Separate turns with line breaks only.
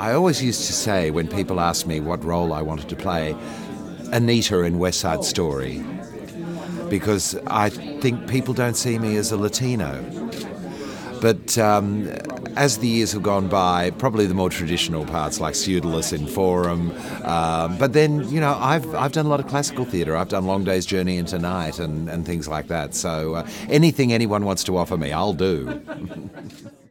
I always used to say when people asked me what role I wanted to play, Anita in West Side Story, because I think people don't see me as a Latino. But um, as the years have gone by, probably the more traditional parts like Pseudolus in Forum. Um, but then, you know, I've, I've done a lot of classical theatre. I've done Long Day's Journey into Night and, and things like that. So uh, anything anyone wants to offer me, I'll do.